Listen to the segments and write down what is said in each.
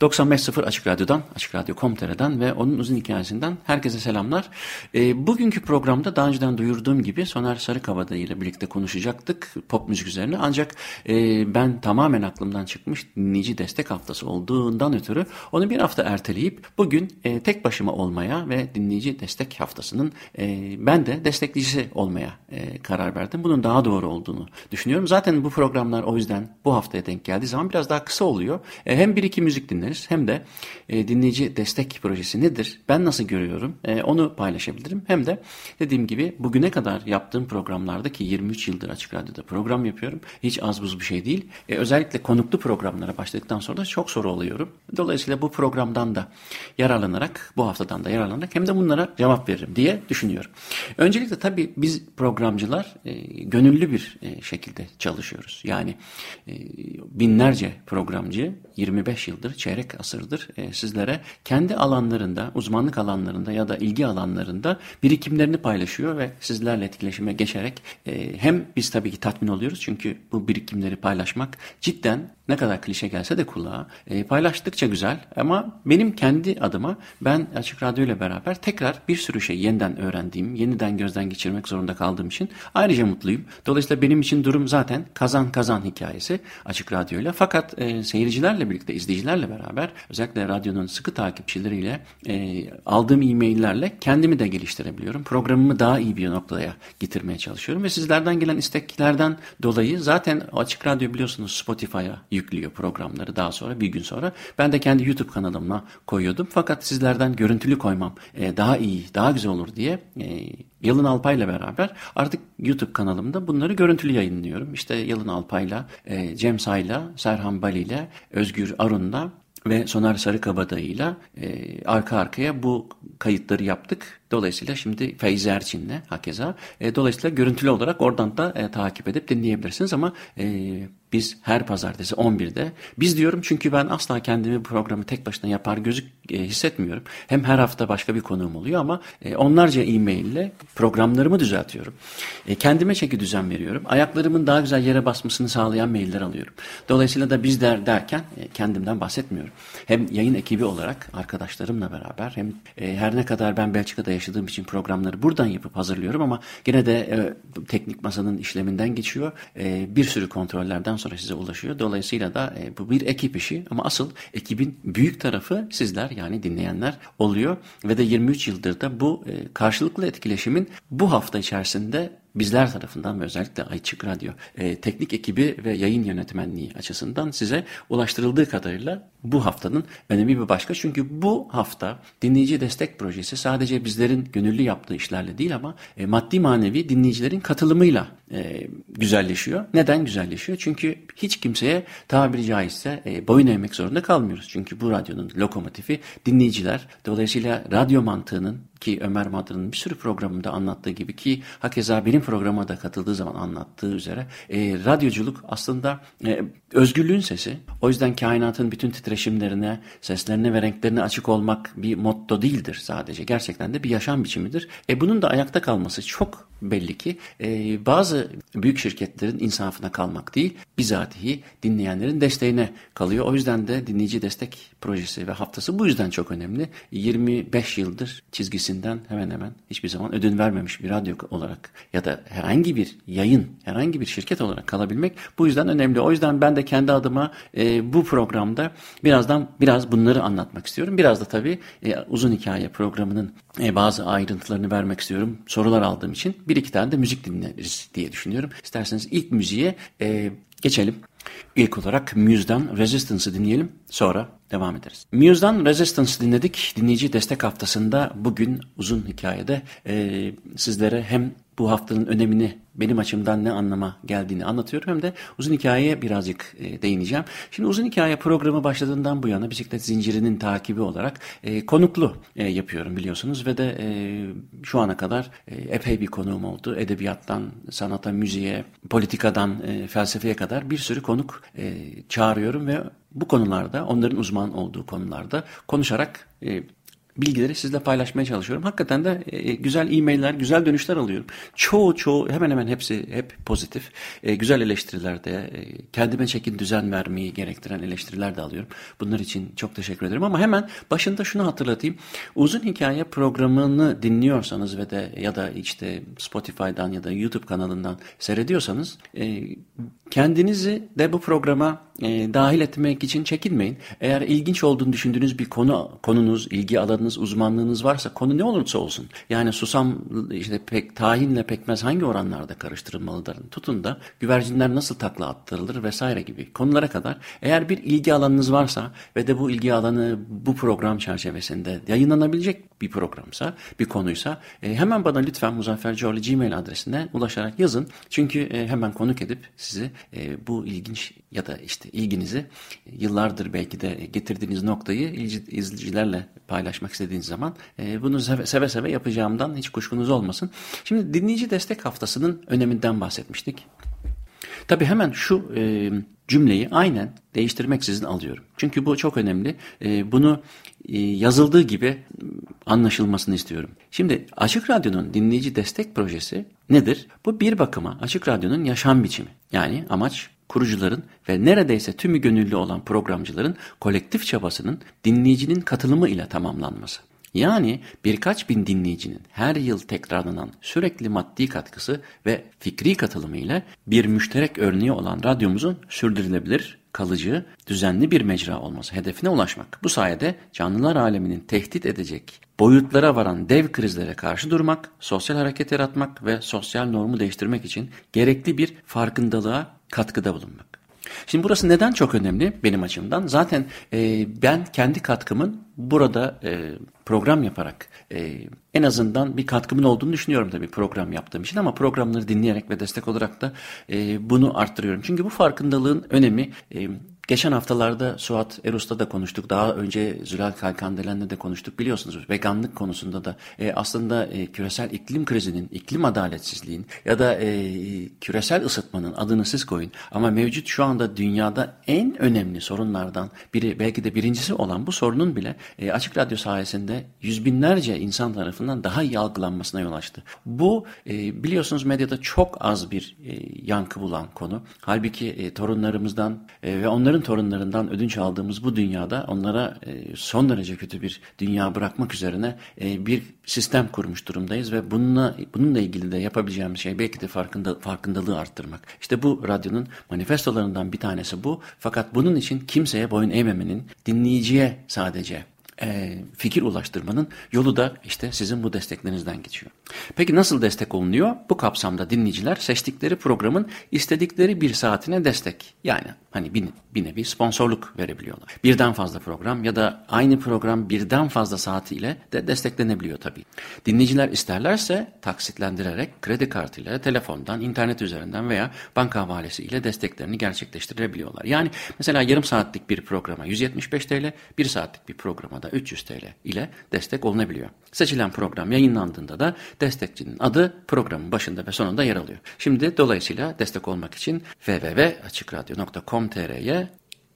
...95.0 Açık Radyo'dan, Açık Radyo.com.tr'den ve onun uzun hikayesinden herkese selamlar. E, bugünkü programda daha önceden duyurduğum gibi Soner Sarıkabada ile birlikte konuşacaktık pop müzik üzerine. Ancak e, ben tamamen aklımdan çıkmış dinleyici destek haftası olduğundan ötürü onu bir hafta erteleyip bugün e, tek başıma olmaya ve dinleyici destek haftasının e, ben de destekleyicisi olmaya e, karar verdim. Bunun daha doğru olduğunu düşünüyorum. Zaten bu programlar o yüzden bu haftaya denk geldiği zaman biraz daha kısa oluyor. E, hem bir iki müzik dinleriz hem de e, dinleyici destek projesi nedir? Ben nasıl görüyorum? E, onu paylaşabilirim. Hem de dediğim gibi bugüne kadar yaptığım programlarda ki 23 yıldır Açık Radyo'da program yapıyorum. Hiç az buz bir şey değil. E, özellikle konuklu programlara başladıktan sonra da çok soru alıyorum. Dolayısıyla bu programdan da yararlanarak, bu haftadan da yararlanarak hem de bunlara cevap veririm diye düşünüyorum. Öncelikle tabii biz programcılar e, gönüllü bir e, şekilde çalışıyoruz. Yani e, binlerce programcı 25 yıldır, çeyrek asırdır e, sizlere kendi alanlarında, uzmanlık alanlarında ya da ilgi alanlarında birikimlerini paylaşıyor ve sizlerle etkileşime geçerek e, hem biz tabii ki tatmin oluyoruz çünkü bu birikimleri paylaşmak cidden ne kadar klişe gelse de kulağa e, paylaştıkça güzel ama benim kendi adıma ben Açık Radyo ile beraber tekrar bir sürü şey yeniden öğrendiğim, yeniden gözden geçirmek zorunda kaldığım için ayrıca mutluyum. Dolayısıyla benim için durum zaten kazan kazan hikayesi Açık Radyo ile. Fakat seyircilerle birlikte, izleyicilerle beraber özellikle radyonun sıkı takipçileriyle e, aldığım e-maillerle kendimi de geliştirebiliyorum. Programımı daha iyi bir noktaya getirmeye çalışıyorum ve sizlerden gelen isteklerden dolayı zaten Açık Radyo biliyorsunuz Spotify'a yüklüyor programları daha sonra bir gün sonra. Ben de kendi YouTube kanalıma koyuyordum. Fakat sizlerden görüntülü koymam e, daha iyi, daha güzel olur diye e, Yalın Alpay'la beraber artık YouTube kanalımda bunları görüntülü yayınlıyorum. İşte Yalın Alpay'la, e, Cem Say'la, Serhan Bali'yle, Özgür Arun'la ve Soner Sarıkabadayı'yla e, arka arkaya bu kayıtları yaptık. Dolayısıyla şimdi Feyzi Erçin'le hakeza. E, dolayısıyla görüntülü olarak oradan da e, takip edip dinleyebilirsiniz ama e, biz her pazartesi 11'de biz diyorum çünkü ben asla kendimi programı tek başına yapar gözük e, hissetmiyorum. Hem her hafta başka bir konuğum oluyor ama e, onlarca e-mail ile programlarımı düzeltiyorum. E, kendime çeki düzen veriyorum. Ayaklarımın daha güzel yere basmasını sağlayan mailler alıyorum. Dolayısıyla da biz der derken e, kendimden bahsetmiyorum. Hem yayın ekibi olarak arkadaşlarımla beraber hem e, her ne kadar ben Belçika'da yaşadığım için programları buradan yapıp hazırlıyorum ama gene de e, teknik masanın işleminden geçiyor. E, bir sürü kontrollerden sonra size ulaşıyor. Dolayısıyla da e, bu bir ekip işi ama asıl ekibin büyük tarafı sizler yani dinleyenler oluyor ve de 23 yıldır da bu e, karşılıklı etkileşimin bu hafta içerisinde bizler tarafından ve özellikle Ayçık Radyo e, teknik ekibi ve yayın yönetmenliği açısından size ulaştırıldığı kadarıyla bu haftanın önemi bir başka. Çünkü bu hafta dinleyici destek projesi sadece bizlerin gönüllü yaptığı işlerle değil ama e, maddi manevi dinleyicilerin katılımıyla e, güzelleşiyor. Neden güzelleşiyor? Çünkü hiç kimseye tabiri caizse e, boyun eğmek zorunda kalmıyoruz. Çünkü bu radyonun lokomotifi dinleyiciler. Dolayısıyla radyo mantığının ki Ömer Madra'nın bir sürü programında anlattığı gibi ki hakeza benim programa da katıldığı zaman anlattığı üzere e, radyoculuk aslında e, özgürlüğün sesi. O yüzden kainatın bütün titreşimlerine, seslerine ve renklerine açık olmak bir motto değildir sadece. Gerçekten de bir yaşam biçimidir. E, bunun da ayakta kalması çok belli ki e, bazı büyük şirketlerin insafına kalmak değil, bizatihi dinleyenlerin desteğine kalıyor. O yüzden de dinleyici destek projesi ve haftası bu yüzden çok önemli. 25 yıldır çizgisinden hemen hemen hiçbir zaman ödün vermemiş bir radyo olarak ya da herhangi bir yayın, herhangi bir şirket olarak kalabilmek bu yüzden önemli. O yüzden ben de kendi adıma e, bu programda birazdan biraz bunları anlatmak istiyorum. Biraz da tabii e, uzun hikaye programının e, bazı ayrıntılarını vermek istiyorum. Sorular aldığım için bir iki tane de müzik dinleriz diye düşünüyorum. İsterseniz ilk müziğe e, geçelim. İlk olarak Muse'dan Resistance'ı dinleyelim. Sonra devam ederiz. Muse'dan Resistance dinledik. Dinleyici destek haftasında bugün uzun hikayede e, sizlere hem bu haftanın önemini benim açımdan ne anlama geldiğini anlatıyorum hem de uzun hikayeye birazcık e, değineceğim. Şimdi uzun hikaye programı başladığından bu yana bisiklet zincirinin takibi olarak e, konuklu e, yapıyorum biliyorsunuz ve de e, şu ana kadar e, epey bir konuğum oldu. Edebiyattan, sanata, müziğe, politikadan, e, felsefeye kadar bir sürü konuk e, çağırıyorum ve bu konularda onların uzman olduğu konularda konuşarak e, bilgileri sizle paylaşmaya çalışıyorum. Hakikaten de e, güzel e-mailler, güzel dönüşler alıyorum. Çoğu çoğu hemen hemen hepsi hep pozitif. E, güzel eleştiriler de, e, kendime çekin düzen vermeyi gerektiren eleştiriler de alıyorum. Bunlar için çok teşekkür ederim ama hemen başında şunu hatırlatayım. Uzun hikaye programını dinliyorsanız ve de ya da işte Spotify'dan ya da YouTube kanalından seyrediyorsanız e, kendinizi de bu programa e, dahil etmek için çekinmeyin. Eğer ilginç olduğunu düşündüğünüz bir konu konunuz, ilgi alanınız, uzmanlığınız varsa konu ne olursa olsun. Yani susam işte pek tahinle pekmez hangi oranlarda karıştırılmalıdır? Tutun da güvercinler nasıl takla attırılır vesaire gibi konulara kadar eğer bir ilgi alanınız varsa ve de bu ilgi alanı bu program çerçevesinde yayınlanabilecek bir programsa, bir konuysa e, hemen bana lütfen Muzaffer Coğlu Gmail adresine ulaşarak yazın. Çünkü e, hemen konuk edip sizi e, bu ilginç ya da işte ilginizi yıllardır belki de getirdiğiniz noktayı izleyicilerle paylaşmak istediğiniz zaman e, bunu seve seve yapacağımdan hiç kuşkunuz olmasın. Şimdi dinleyici destek haftasının öneminden bahsetmiştik. Tabi hemen şu e, cümleyi aynen değiştirmeksizin alıyorum. Çünkü bu çok önemli. E, bunu e, yazıldığı gibi anlaşılmasını istiyorum. Şimdi Açık Radyo'nun dinleyici destek projesi nedir? Bu bir bakıma Açık Radyo'nun yaşam biçimi. Yani amaç kurucuların ve neredeyse tümü gönüllü olan programcıların kolektif çabasının dinleyicinin katılımı ile tamamlanması. Yani birkaç bin dinleyicinin her yıl tekrarlanan sürekli maddi katkısı ve fikri katılımı ile bir müşterek örneği olan radyomuzun sürdürülebilir, kalıcı, düzenli bir mecra olması hedefine ulaşmak. Bu sayede canlılar aleminin tehdit edecek boyutlara varan dev krizlere karşı durmak, sosyal hareket yaratmak ve sosyal normu değiştirmek için gerekli bir farkındalığa katkıda bulunmak. Şimdi burası neden çok önemli benim açımdan? Zaten e, ben kendi katkımın burada e, program yaparak e, en azından bir katkımın olduğunu düşünüyorum tabii program yaptığım için ama programları dinleyerek ve destek olarak da e, bunu arttırıyorum. Çünkü bu farkındalığın önemi e, Geçen haftalarda Suat Erus'ta da konuştuk. Daha önce Zülal Kalkandelen'le de konuştuk. Biliyorsunuz veganlık konusunda da e, aslında e, küresel iklim krizinin, iklim adaletsizliğin ya da e, küresel ısıtmanın adını siz koyun. Ama mevcut şu anda dünyada en önemli sorunlardan biri belki de birincisi olan bu sorunun bile e, Açık Radyo sayesinde yüz binlerce insan tarafından daha iyi algılanmasına yol açtı. Bu e, biliyorsunuz medyada çok az bir e, yankı bulan konu. Halbuki e, torunlarımızdan e, ve onların torunlarından ödünç aldığımız bu dünyada onlara e, son derece kötü bir dünya bırakmak üzerine e, bir sistem kurmuş durumdayız ve bununla bununla ilgili de yapabileceğimiz şey belki de farkında, farkındalığı arttırmak. İşte bu radyonun manifestolarından bir tanesi bu. Fakat bunun için kimseye boyun eğmemenin, dinleyiciye sadece e, fikir ulaştırmanın yolu da işte sizin bu desteklerinizden geçiyor. Peki nasıl destek olunuyor? Bu kapsamda dinleyiciler seçtikleri programın istedikleri bir saatine destek. Yani hani bir, bir nevi sponsorluk verebiliyorlar. Birden fazla program ya da aynı program birden fazla saatiyle de desteklenebiliyor tabii. Dinleyiciler isterlerse taksitlendirerek kredi kartıyla, telefondan, internet üzerinden veya banka havalesi ile desteklerini gerçekleştirebiliyorlar. Yani mesela yarım saatlik bir programa 175 TL, bir saatlik bir programa da 300 TL ile destek olunabiliyor. Seçilen program yayınlandığında da destekçinin adı programın başında ve sonunda yer alıyor. Şimdi dolayısıyla destek olmak için www.açıkradyo.com.tr'ye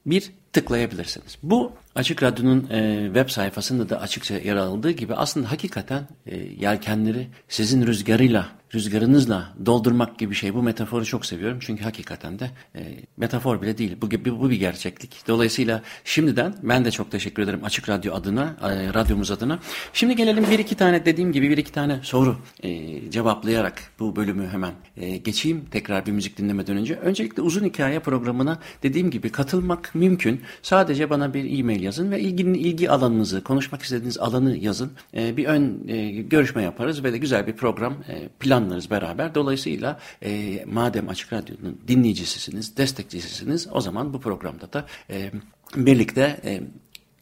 bir tıklayabilirsiniz. Bu Açık Radyo'nun e, web sayfasında da açıkça yer aldığı gibi aslında hakikaten e, yelkenleri sizin rüzgarıyla, rüzgarınızla doldurmak gibi bir şey. Bu metaforu çok seviyorum çünkü hakikaten de e, metafor bile değil. Bu, bu, bu bir gerçeklik. Dolayısıyla şimdiden ben de çok teşekkür ederim Açık Radyo adına, e, radyomuz adına. Şimdi gelelim bir iki tane dediğim gibi bir iki tane soru e, cevaplayarak bu bölümü hemen e, geçeyim. Tekrar bir müzik dinlemeden önce. Öncelikle uzun hikaye programına dediğim gibi katılmak mümkün. Sadece bana bir e-mail mail yazın ve ilginin ilgi alanınızı, konuşmak istediğiniz alanı yazın. E, bir ön e, görüşme yaparız ve de güzel bir program e, planlarız beraber. Dolayısıyla e, madem Açık Radyo'nun dinleyicisisiniz, destekçisisiniz o zaman bu programda da e, birlikte e,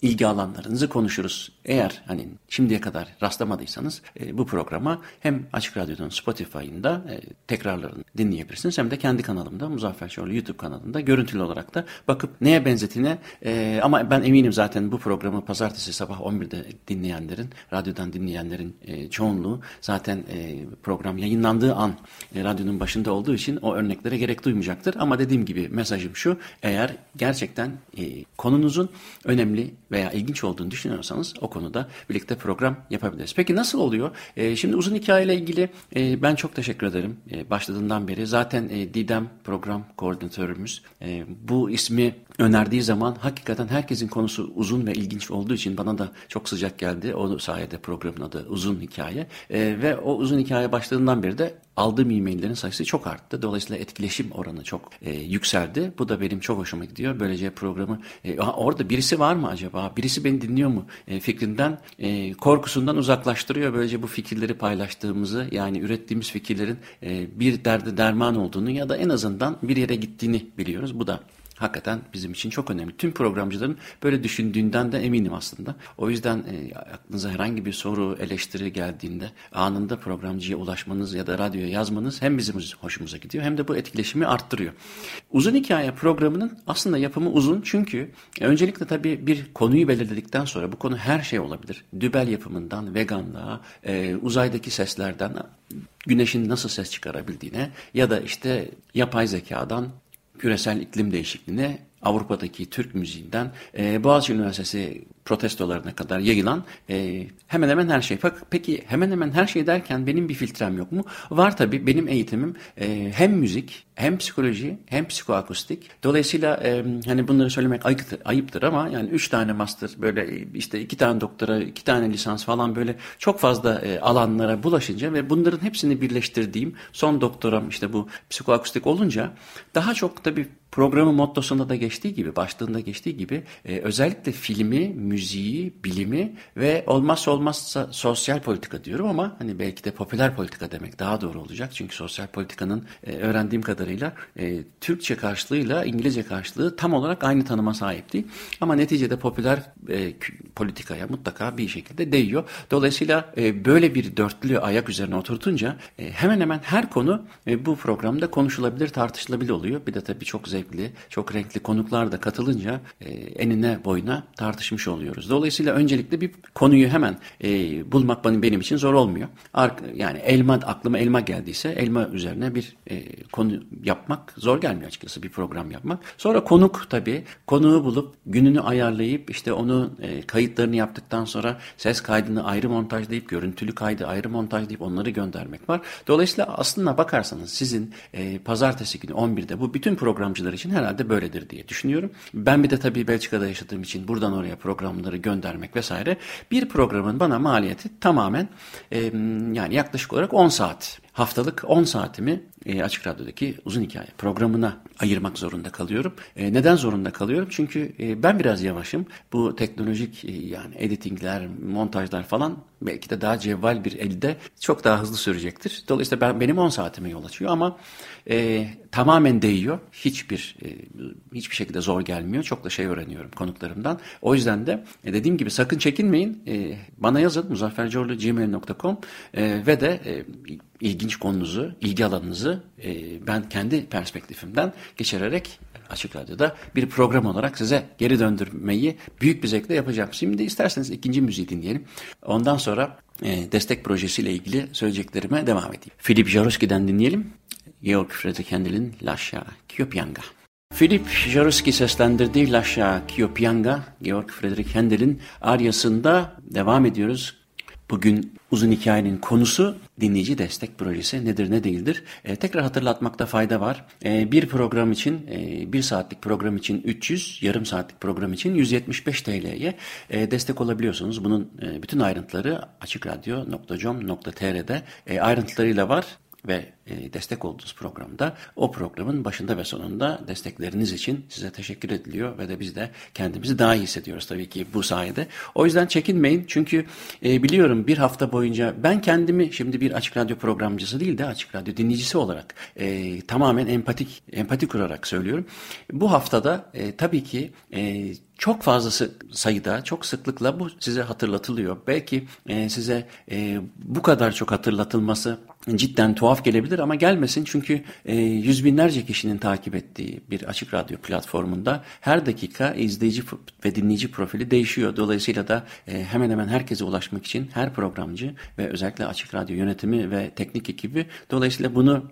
ilgi alanlarınızı konuşuruz. Eğer hani şimdiye kadar rastlamadıysanız e, bu programa hem Açık Radyo'dan Spotify'ında e, tekrarlarını dinleyebilirsiniz hem de kendi kanalımda Muzaffer Şoğlu YouTube kanalında görüntülü olarak da bakıp neye benzetine e, ama ben eminim zaten bu programı pazartesi sabah 11'de dinleyenlerin, radyodan dinleyenlerin e, çoğunluğu zaten e, program yayınlandığı an e, radyonun başında olduğu için o örneklere gerek duymayacaktır. Ama dediğim gibi mesajım şu, eğer gerçekten e, konunuzun önemli veya ilginç olduğunu düşünüyorsanız o konuda birlikte program yapabiliriz. Peki nasıl oluyor? E, şimdi uzun hikayeyle ilgili e, ben çok teşekkür ederim. E, başladığından beri zaten e, Didem program koordinatörümüz e, bu ismi önerdiği zaman hakikaten herkesin konusu uzun ve ilginç olduğu için bana da çok sıcak geldi. O sayede programın adı uzun hikaye e, ve o uzun hikaye başladığından beri de aldığım e-maillerin sayısı çok arttı. Dolayısıyla etkileşim oranı çok e, yükseldi. Bu da benim çok hoşuma gidiyor. Böylece programı e, orada birisi var mı acaba? Birisi beni dinliyor mu? E, fikrinden e, korkusundan uzaklaştırıyor. Böylece bu fikirleri paylaştığımızı yani ürettiğimiz fikirlerin e, bir derde derman olduğunu ya da en azından bir yere gittiğini biliyoruz. Bu da hakikaten bizim için çok önemli. Tüm programcıların böyle düşündüğünden de eminim aslında. O yüzden e, aklınıza herhangi bir soru, eleştiri geldiğinde anında programcıya ulaşmanız ya da radyoya yazmanız hem bizim hoşumuza gidiyor hem de bu etkileşimi arttırıyor. Uzun hikaye programının aslında yapımı uzun çünkü öncelikle tabii bir konuyu belirledikten sonra bu konu her şey olabilir. Dübel yapımından veganlığa, e, uzaydaki seslerden güneşin nasıl ses çıkarabildiğine ya da işte yapay zekadan küresel iklim değişikliğine Avrupa'daki Türk müziğinden e, Boğaziçi Üniversitesi protestolarına kadar yayılan e, hemen hemen her şey. Peki hemen hemen her şey derken benim bir filtrem yok mu? Var tabii benim eğitimim e, hem müzik hem psikoloji hem psikoakustik. Dolayısıyla e, hani bunları söylemek ayıptır, ama yani üç tane master böyle işte iki tane doktora iki tane lisans falan böyle çok fazla e, alanlara bulaşınca ve bunların hepsini birleştirdiğim son doktoram işte bu psikoakustik olunca daha çok tabii programın mottosunda da geçtiği gibi, başlığında geçtiği gibi e, özellikle filmi, müziği, bilimi ve olmazsa olmazsa sosyal politika diyorum ama hani belki de popüler politika demek daha doğru olacak. Çünkü sosyal politikanın e, öğrendiğim kadarıyla e, Türkçe karşılığıyla İngilizce karşılığı tam olarak aynı tanıma sahip değil. Ama neticede popüler e, politikaya mutlaka bir şekilde değiyor. Dolayısıyla e, böyle bir dörtlü ayak üzerine oturtunca e, hemen hemen her konu e, bu programda konuşulabilir, tartışılabilir oluyor. Bir de tabii çok zevkli, çok renkli konuklar da katılınca e, enine boyuna tartışmış oluyoruz. Dolayısıyla öncelikle bir konuyu hemen e, bulmak benim için zor olmuyor. Ar yani elma aklıma elma geldiyse elma üzerine bir e, konu yapmak zor gelmiyor açıkçası bir program yapmak. Sonra konuk tabii konuğu bulup gününü ayarlayıp işte onu e, kayıtlarını yaptıktan sonra ses kaydını ayrı montajlayıp görüntülü kaydı ayrı montajlayıp onları göndermek var. Dolayısıyla aslında bakarsanız sizin e, pazartesi günü 11'de bu bütün programcılar için herhalde böyledir diye düşünüyorum. Ben bir de tabii Belçika'da yaşadığım için buradan oraya programları göndermek vesaire. Bir programın bana maliyeti tamamen e, yani yaklaşık olarak 10 saat haftalık 10 saatimi e, Açık Radyo'daki uzun hikaye programına ayırmak zorunda kalıyorum. E, neden zorunda kalıyorum? Çünkü e, ben biraz yavaşım. Bu teknolojik e, yani editingler, montajlar falan belki de daha cevval bir elde çok daha hızlı sürecektir. Dolayısıyla ben benim 10 saatime yol açıyor ama e, tamamen değiyor. Hiçbir e, hiçbir şekilde zor gelmiyor. Çok da şey öğreniyorum konuklarımdan. O yüzden de e, dediğim gibi sakın çekinmeyin. E, bana yazın muzaffercorlu.gmail.com e, ve de e, ilginç konunuzu, ilgi alanınızı e, ben kendi perspektifimden geçirerek Açık Radyo'da bir program olarak size geri döndürmeyi büyük bir zevkle yapacağım. Şimdi isterseniz ikinci müziği dinleyelim. Ondan sonra e, destek projesiyle ilgili söyleyeceklerime devam edeyim. Philip Jaroski'den dinleyelim. Georg Friedrich Handel'in Lascia Kyopianga. Philip Jaruski seslendirdiği Lascia Kyopianga, Georg Friedrich Handel'in aryasında devam ediyoruz. Bugün uzun hikayenin konusu dinleyici destek projesi nedir ne değildir. E, tekrar hatırlatmakta fayda var. E, bir program için, e, bir saatlik program için 300, yarım saatlik program için 175 TL'ye e, destek olabiliyorsunuz. Bunun e, bütün ayrıntıları açıkradyo.com.tr'de e, ayrıntılarıyla var ve e, destek olduğunuz programda o programın başında ve sonunda destekleriniz için size teşekkür ediliyor ve de biz de kendimizi daha iyi hissediyoruz tabii ki bu sayede. O yüzden çekinmeyin çünkü e, biliyorum bir hafta boyunca ben kendimi şimdi bir açık radyo programcısı değil de açık radyo dinleyicisi olarak e, tamamen empatik empati kurarak söylüyorum. Bu haftada tabii ki çok fazla sayıda, çok sıklıkla bu size hatırlatılıyor. Belki e, size e, bu kadar çok hatırlatılması cidden tuhaf gelebilir ama gelmesin çünkü e, yüz binlerce kişinin takip ettiği bir açık radyo platformunda her dakika izleyici ve dinleyici profili değişiyor. Dolayısıyla da e, hemen hemen herkese ulaşmak için her programcı ve özellikle açık radyo yönetimi ve teknik ekibi dolayısıyla bunu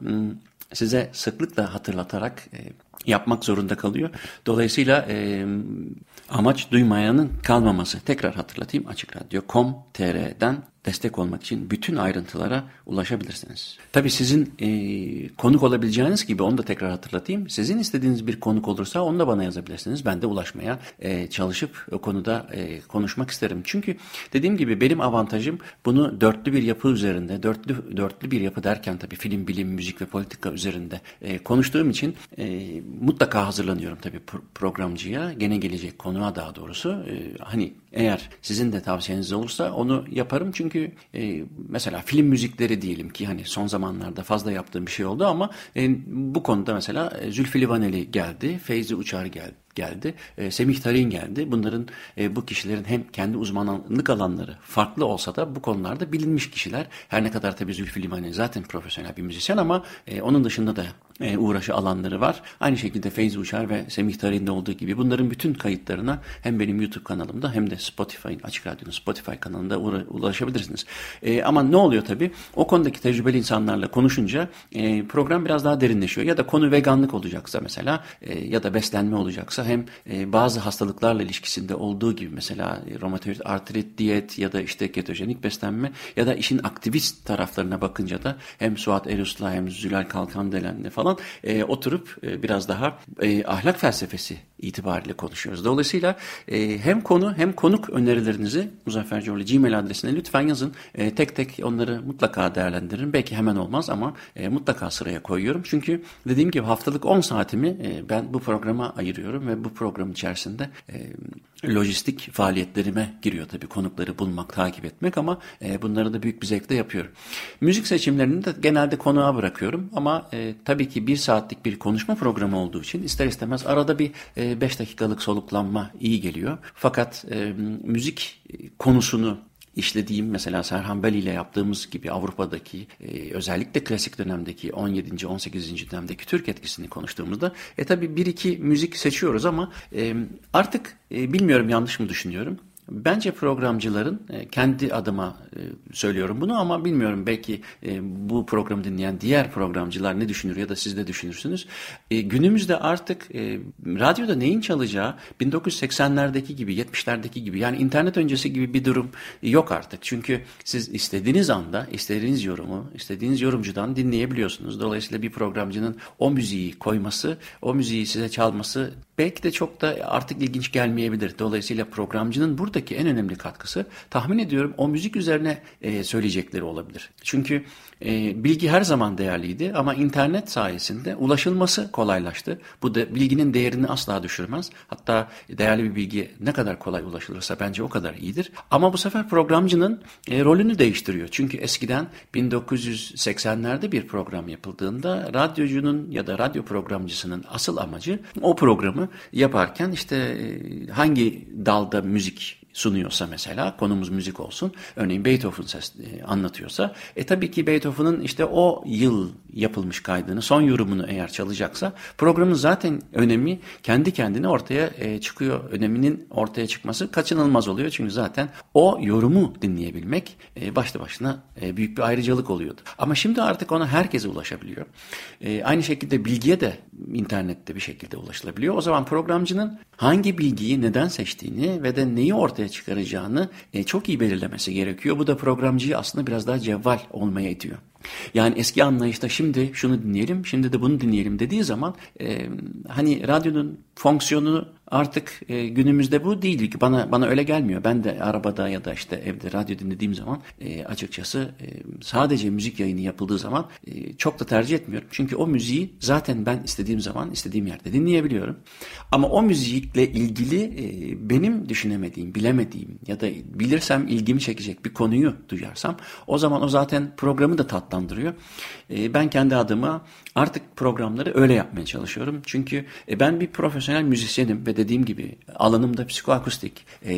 size sıklıkla hatırlatarak e, yapmak zorunda kalıyor. Dolayısıyla e, amaç duymayanın kalmaması. Tekrar hatırlatayım Açık Radyo.com.tr'den destek olmak için bütün ayrıntılara ulaşabilirsiniz. Tabii sizin e, konuk olabileceğiniz gibi onu da tekrar hatırlatayım. Sizin istediğiniz bir konuk olursa onu da bana yazabilirsiniz. Ben de ulaşmaya e, çalışıp o konuda e, konuşmak isterim. Çünkü dediğim gibi benim avantajım bunu dörtlü bir yapı üzerinde, dörtlü dörtlü bir yapı derken tabii film, bilim, müzik ve politika üzerinde e, konuştuğum için e, mutlaka hazırlanıyorum tabii programcıya. Gene gelecek konuğa daha doğrusu. E, hani eğer sizin de tavsiyeniz olursa onu yaparım. Çünkü e, mesela film müzikleri diyelim ki hani son zamanlarda fazla yaptığım bir şey oldu ama e, bu konuda mesela e, Zülfü Livaneli geldi, Feyzi Uçar geldi geldi. E, Semih Tarin geldi. Bunların e, bu kişilerin hem kendi uzmanlık alanları farklı olsa da bu konularda bilinmiş kişiler. Her ne kadar tabii Zülfü Livaneli zaten profesyonel bir müzisyen ama e, onun dışında da e, uğraşı alanları var. Aynı şekilde Feyzi Uçar ve Semih Tarin'de olduğu gibi bunların bütün kayıtlarına hem benim YouTube kanalımda hem de Spotify'ın Açık Radyo'nun Spotify kanalında ulaşabilirsiniz. E, ama ne oluyor tabii? O konudaki tecrübeli insanlarla konuşunca e, program biraz daha derinleşiyor. Ya da konu veganlık olacaksa mesela e, ya da beslenme olacaksa hem e, bazı hastalıklarla ilişkisinde olduğu gibi mesela e, romatoid artrit, diyet ya da işte ketojenik beslenme ya da işin aktivist taraflarına bakınca da hem Suat Erus'la hem Zülal Kalkandelen'le falan e, oturup e, biraz daha e, ahlak felsefesi itibariyle konuşuyoruz. Dolayısıyla e, hem konu hem konuk önerilerinizi Muzaffer Coğlu Gmail adresine lütfen yazın. E, tek tek onları mutlaka değerlendiririm. Belki hemen olmaz ama e, mutlaka sıraya koyuyorum. Çünkü dediğim gibi haftalık 10 saatimi e, ben bu programa ayırıyorum ve bu program içerisinde e, lojistik faaliyetlerime giriyor tabii konukları bulmak, takip etmek ama e, bunları da büyük bir zevkle yapıyorum. Müzik seçimlerini de genelde konuğa bırakıyorum ama e, tabii ki bir saatlik bir konuşma programı olduğu için ister istemez arada bir 5 e, dakikalık soluklanma iyi geliyor. Fakat e, müzik konusunu işlediğim mesela Serhan Bel ile yaptığımız gibi Avrupa'daki e, özellikle klasik dönemdeki 17. 18. dönemdeki Türk etkisini konuştuğumuzda e tabi bir iki müzik seçiyoruz ama e, artık e, bilmiyorum yanlış mı düşünüyorum. Bence programcıların e, kendi adıma e, söylüyorum bunu ama bilmiyorum belki e, bu programı dinleyen diğer programcılar ne düşünür ya da siz de düşünürsünüz. Günümüzde artık radyoda neyin çalacağı 1980'lerdeki gibi 70'lerdeki gibi yani internet öncesi gibi bir durum yok artık. Çünkü siz istediğiniz anda istediğiniz yorumu istediğiniz yorumcudan dinleyebiliyorsunuz. Dolayısıyla bir programcının o müziği koyması, o müziği size çalması belki de çok da artık ilginç gelmeyebilir. Dolayısıyla programcının buradaki en önemli katkısı tahmin ediyorum o müzik üzerine söyleyecekleri olabilir. Çünkü e, bilgi her zaman değerliydi ama internet sayesinde ulaşılması kolaylaştı. Bu da bilginin değerini asla düşürmez. Hatta değerli bir bilgi ne kadar kolay ulaşılırsa bence o kadar iyidir. Ama bu sefer programcının e, rolünü değiştiriyor. Çünkü eskiden 1980'lerde bir program yapıldığında radyocunun ya da radyo programcısının asıl amacı o programı yaparken işte e, hangi dalda müzik sunuyorsa mesela konumuz müzik olsun. Örneğin Beethoven ses e, anlatıyorsa e tabii ki Beethoven'ın işte o yıl yapılmış kaydını son yorumunu eğer çalacaksa programın zaten önemi kendi kendine ortaya e, çıkıyor. Öneminin ortaya çıkması kaçınılmaz oluyor. Çünkü zaten o yorumu dinleyebilmek e, başlı başına büyük bir ayrıcalık oluyordu. Ama şimdi artık ona herkese ulaşabiliyor. Aynı şekilde bilgiye de internette bir şekilde ulaşılabiliyor. O zaman programcının hangi bilgiyi neden seçtiğini ve de neyi ortaya çıkaracağını e, çok iyi belirlemesi gerekiyor. Bu da programcıyı aslında biraz daha cevval olmaya itiyor. Yani eski anlayışta şimdi şunu dinleyelim, şimdi de bunu dinleyelim dediği zaman e, hani radyonun fonksiyonu artık e, günümüzde bu değil. Bana bana öyle gelmiyor. Ben de arabada ya da işte evde radyo dinlediğim zaman e, açıkçası e, sadece müzik yayını yapıldığı zaman e, çok da tercih etmiyorum. Çünkü o müziği zaten ben istediğim zaman istediğim yerde dinleyebiliyorum. Ama o müzikle ilgili e, benim düşünemediğim, bilemediğim ya da bilirsem ilgimi çekecek bir konuyu duyarsam o zaman o zaten programı da tatlandırıyor. E, ben kendi adıma artık programları öyle yapmaya çalışıyorum. Çünkü e, ben bir profesyonel müzisyenim ve dediğim gibi alanım da psikoakustik e,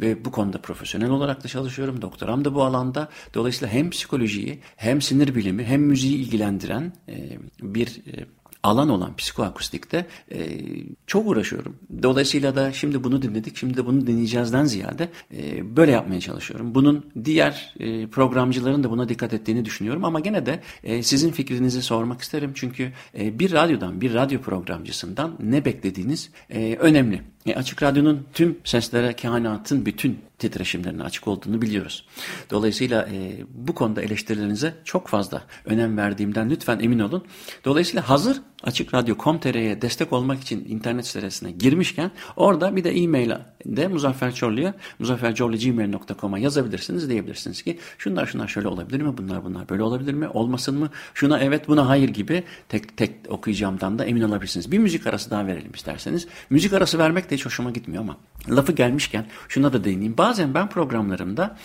ve bu konuda profesyonel olarak da çalışıyorum. Doktoram da bu alanda. Dolayısıyla hem psikolojiyi hem sinir bilimi hem müziği ilgilendiren e, bir e, alan olan psikoakustikte e, çok uğraşıyorum. Dolayısıyla da şimdi bunu dinledik, şimdi de bunu dinleyeceğizden ziyade e, böyle yapmaya çalışıyorum. Bunun diğer e, programcıların da buna dikkat ettiğini düşünüyorum ama gene de e, sizin fikrinizi sormak isterim. Çünkü e, bir radyodan, bir radyo programcısından ne beklediğiniz e, önemli. E, açık Radyo'nun tüm seslere, kainatın bütün titreşimlerine açık olduğunu biliyoruz. Dolayısıyla e, bu konuda eleştirilerinize çok fazla önem verdiğimden lütfen emin olun. Dolayısıyla hazır Açık Radyo.com.tr'ye destek olmak için internet sitesine girmişken orada bir de e-mail de Muzaffer Çorlu'ya muzaffercorlu.gmail.com'a yazabilirsiniz diyebilirsiniz ki şunlar şunlar şöyle olabilir mi? Bunlar bunlar böyle olabilir mi? Olmasın mı? Şuna evet buna hayır gibi tek tek okuyacağımdan da emin olabilirsiniz. Bir müzik arası daha verelim isterseniz. Müzik arası vermek de hiç hoşuma gitmiyor ama lafı gelmişken şuna da değineyim. Bazen ben programlarımda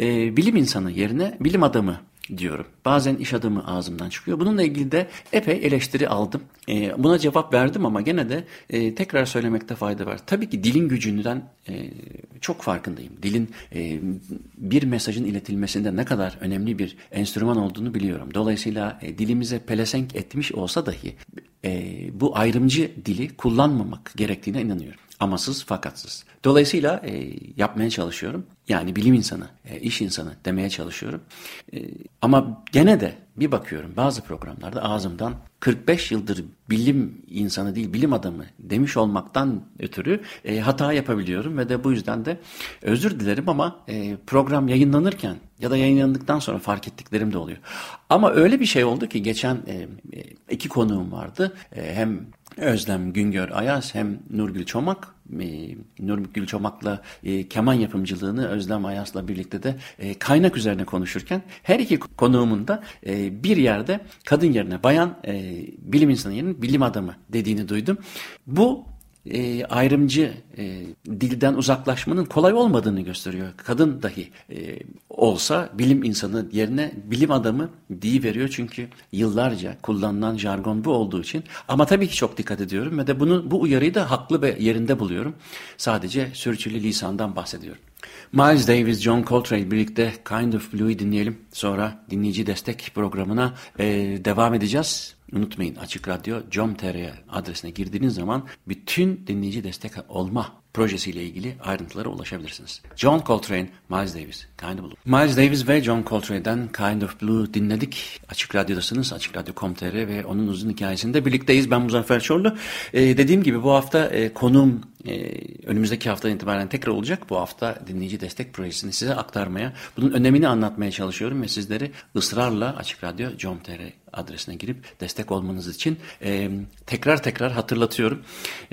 e, bilim insanı yerine bilim adamı diyorum. Bazen iş adamı ağzımdan çıkıyor. Bununla ilgili de epey eleştiri aldım. E, buna cevap verdim ama gene de e, tekrar söylemekte fayda var. Tabii ki dilin gücünden e, çok farkındayım. Dilin e, bir mesajın iletilmesinde ne kadar önemli bir enstrüman olduğunu biliyorum. Dolayısıyla e, dilimize pelesenk etmiş olsa dahi e, bu ayrımcı dili kullanmamak gerektiğine inanıyorum amasız fakatsız. Dolayısıyla e, yapmaya çalışıyorum. Yani bilim insanı, e, iş insanı demeye çalışıyorum. E, ama gene de bir bakıyorum bazı programlarda ağzımdan 45 yıldır bilim insanı değil bilim adamı demiş olmaktan ötürü e, hata yapabiliyorum ve de bu yüzden de özür dilerim ama e, program yayınlanırken ya da yayınlandıktan sonra fark ettiklerim de oluyor. Ama öyle bir şey oldu ki geçen e, e iki konuğum vardı. E, hem Özlem Güngör Ayaz hem Nurgül Çomak. E, Nurgül Çomak'la e, keman yapımcılığını Özlem Ayaz'la birlikte de e, kaynak üzerine konuşurken her iki konuğumun da bir yerde kadın yerine bayan bilim insanı yerine bilim adamı dediğini duydum. Bu e, ayrımcı e, dilden uzaklaşmanın kolay olmadığını gösteriyor. Kadın dahi e, olsa bilim insanı yerine bilim adamı veriyor çünkü yıllarca kullanılan jargon bu olduğu için. Ama tabii ki çok dikkat ediyorum ve de bunu bu uyarıyı da haklı ve yerinde buluyorum. Sadece sürçülü lisandan bahsediyorum. Miles Davis, John Coltrane birlikte Kind of Blue'yu dinleyelim. Sonra dinleyici destek programına e, devam edeceğiz. Unutmayın Açık Radyo com.tr adresine girdiğiniz zaman bütün dinleyici destek olma projesiyle ilgili ayrıntılara ulaşabilirsiniz. John Coltrane, Miles Davis, Kind of Blue. Miles Davis ve John Coltrane'den Kind of Blue dinledik. Açık Radyo'dasınız. Açık Radyo.com.tr ve onun uzun hikayesinde birlikteyiz. Ben Muzaffer Çorlu. Ee, dediğim gibi bu hafta e, konum e, önümüzdeki haftadan itibaren tekrar olacak. Bu hafta dinleyici destek projesini size aktarmaya, bunun önemini anlatmaya çalışıyorum ve sizleri ısrarla Açık Radyo com.tr adresine girip destek olmanız için e, tekrar tekrar hatırlatıyorum.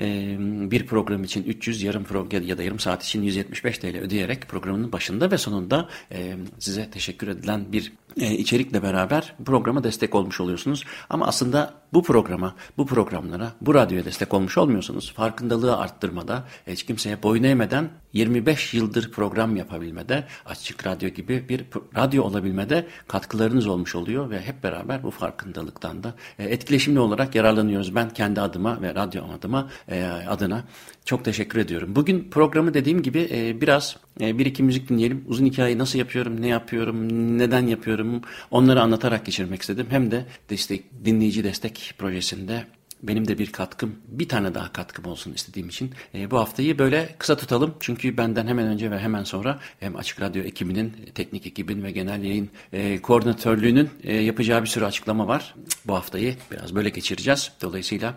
E, bir program için 300 yarım program ya da yarım saat için 175 TL ödeyerek programın başında ve sonunda e, size teşekkür edilen bir e, içerikle beraber programa destek olmuş oluyorsunuz. Ama aslında bu programa, bu programlara, bu radyoya destek olmuş olmuyorsunuz. Farkındalığı arttırmada, hiç kimseye boyun eğmeden 25 yıldır program yapabilmede, açık radyo gibi bir radyo olabilmede katkılarınız olmuş oluyor ve hep beraber bu farkındalıktan da e, etkileşimli olarak yararlanıyoruz. Ben kendi adıma ve radyo adıma e, adına çok teşekkür ediyorum. Bugün programı dediğim gibi e, biraz bir iki müzik dinleyelim. Uzun hikayeyi nasıl yapıyorum, ne yapıyorum, neden yapıyorum onları anlatarak geçirmek istedim. Hem de destek, dinleyici destek projesinde benim de bir katkım, bir tane daha katkım olsun istediğim için e, bu haftayı böyle kısa tutalım. Çünkü benden hemen önce ve hemen sonra hem Açık Radyo ekibinin, teknik ekibin ve genel yayın e, koordinatörlüğünün e, yapacağı bir sürü açıklama var. Bu haftayı biraz böyle geçireceğiz. Dolayısıyla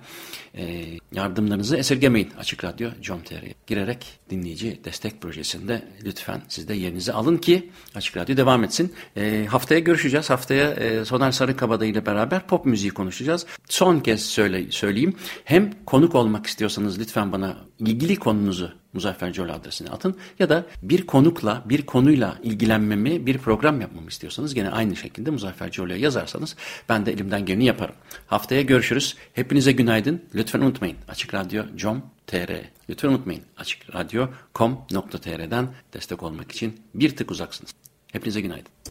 e, yardımlarınızı esirgemeyin Açık Radyo com.tr'ye girerek dinleyici destek projesinde lütfen siz de yerinizi alın ki Açık Radyo devam etsin. E, haftaya görüşeceğiz. Haftaya e, Soner Sarıkabada ile beraber pop müziği konuşacağız. Son kez söyle, söyleyeyim. Hem konuk olmak istiyorsanız lütfen bana ilgili konunuzu Muzaffer Col adresine atın ya da bir konukla, bir konuyla ilgilenmemi, bir program yapmamı istiyorsanız gene aynı şekilde Muzaffer Col'a yazarsanız ben de elimden geleni yaparım. Haftaya görüşürüz. Hepinize günaydın. Lütfen unutmayın. Açık Radyo com.tr Lütfen unutmayın. Açık Radyo.com.tr'den destek olmak için bir tık uzaksınız. Hepinize günaydın.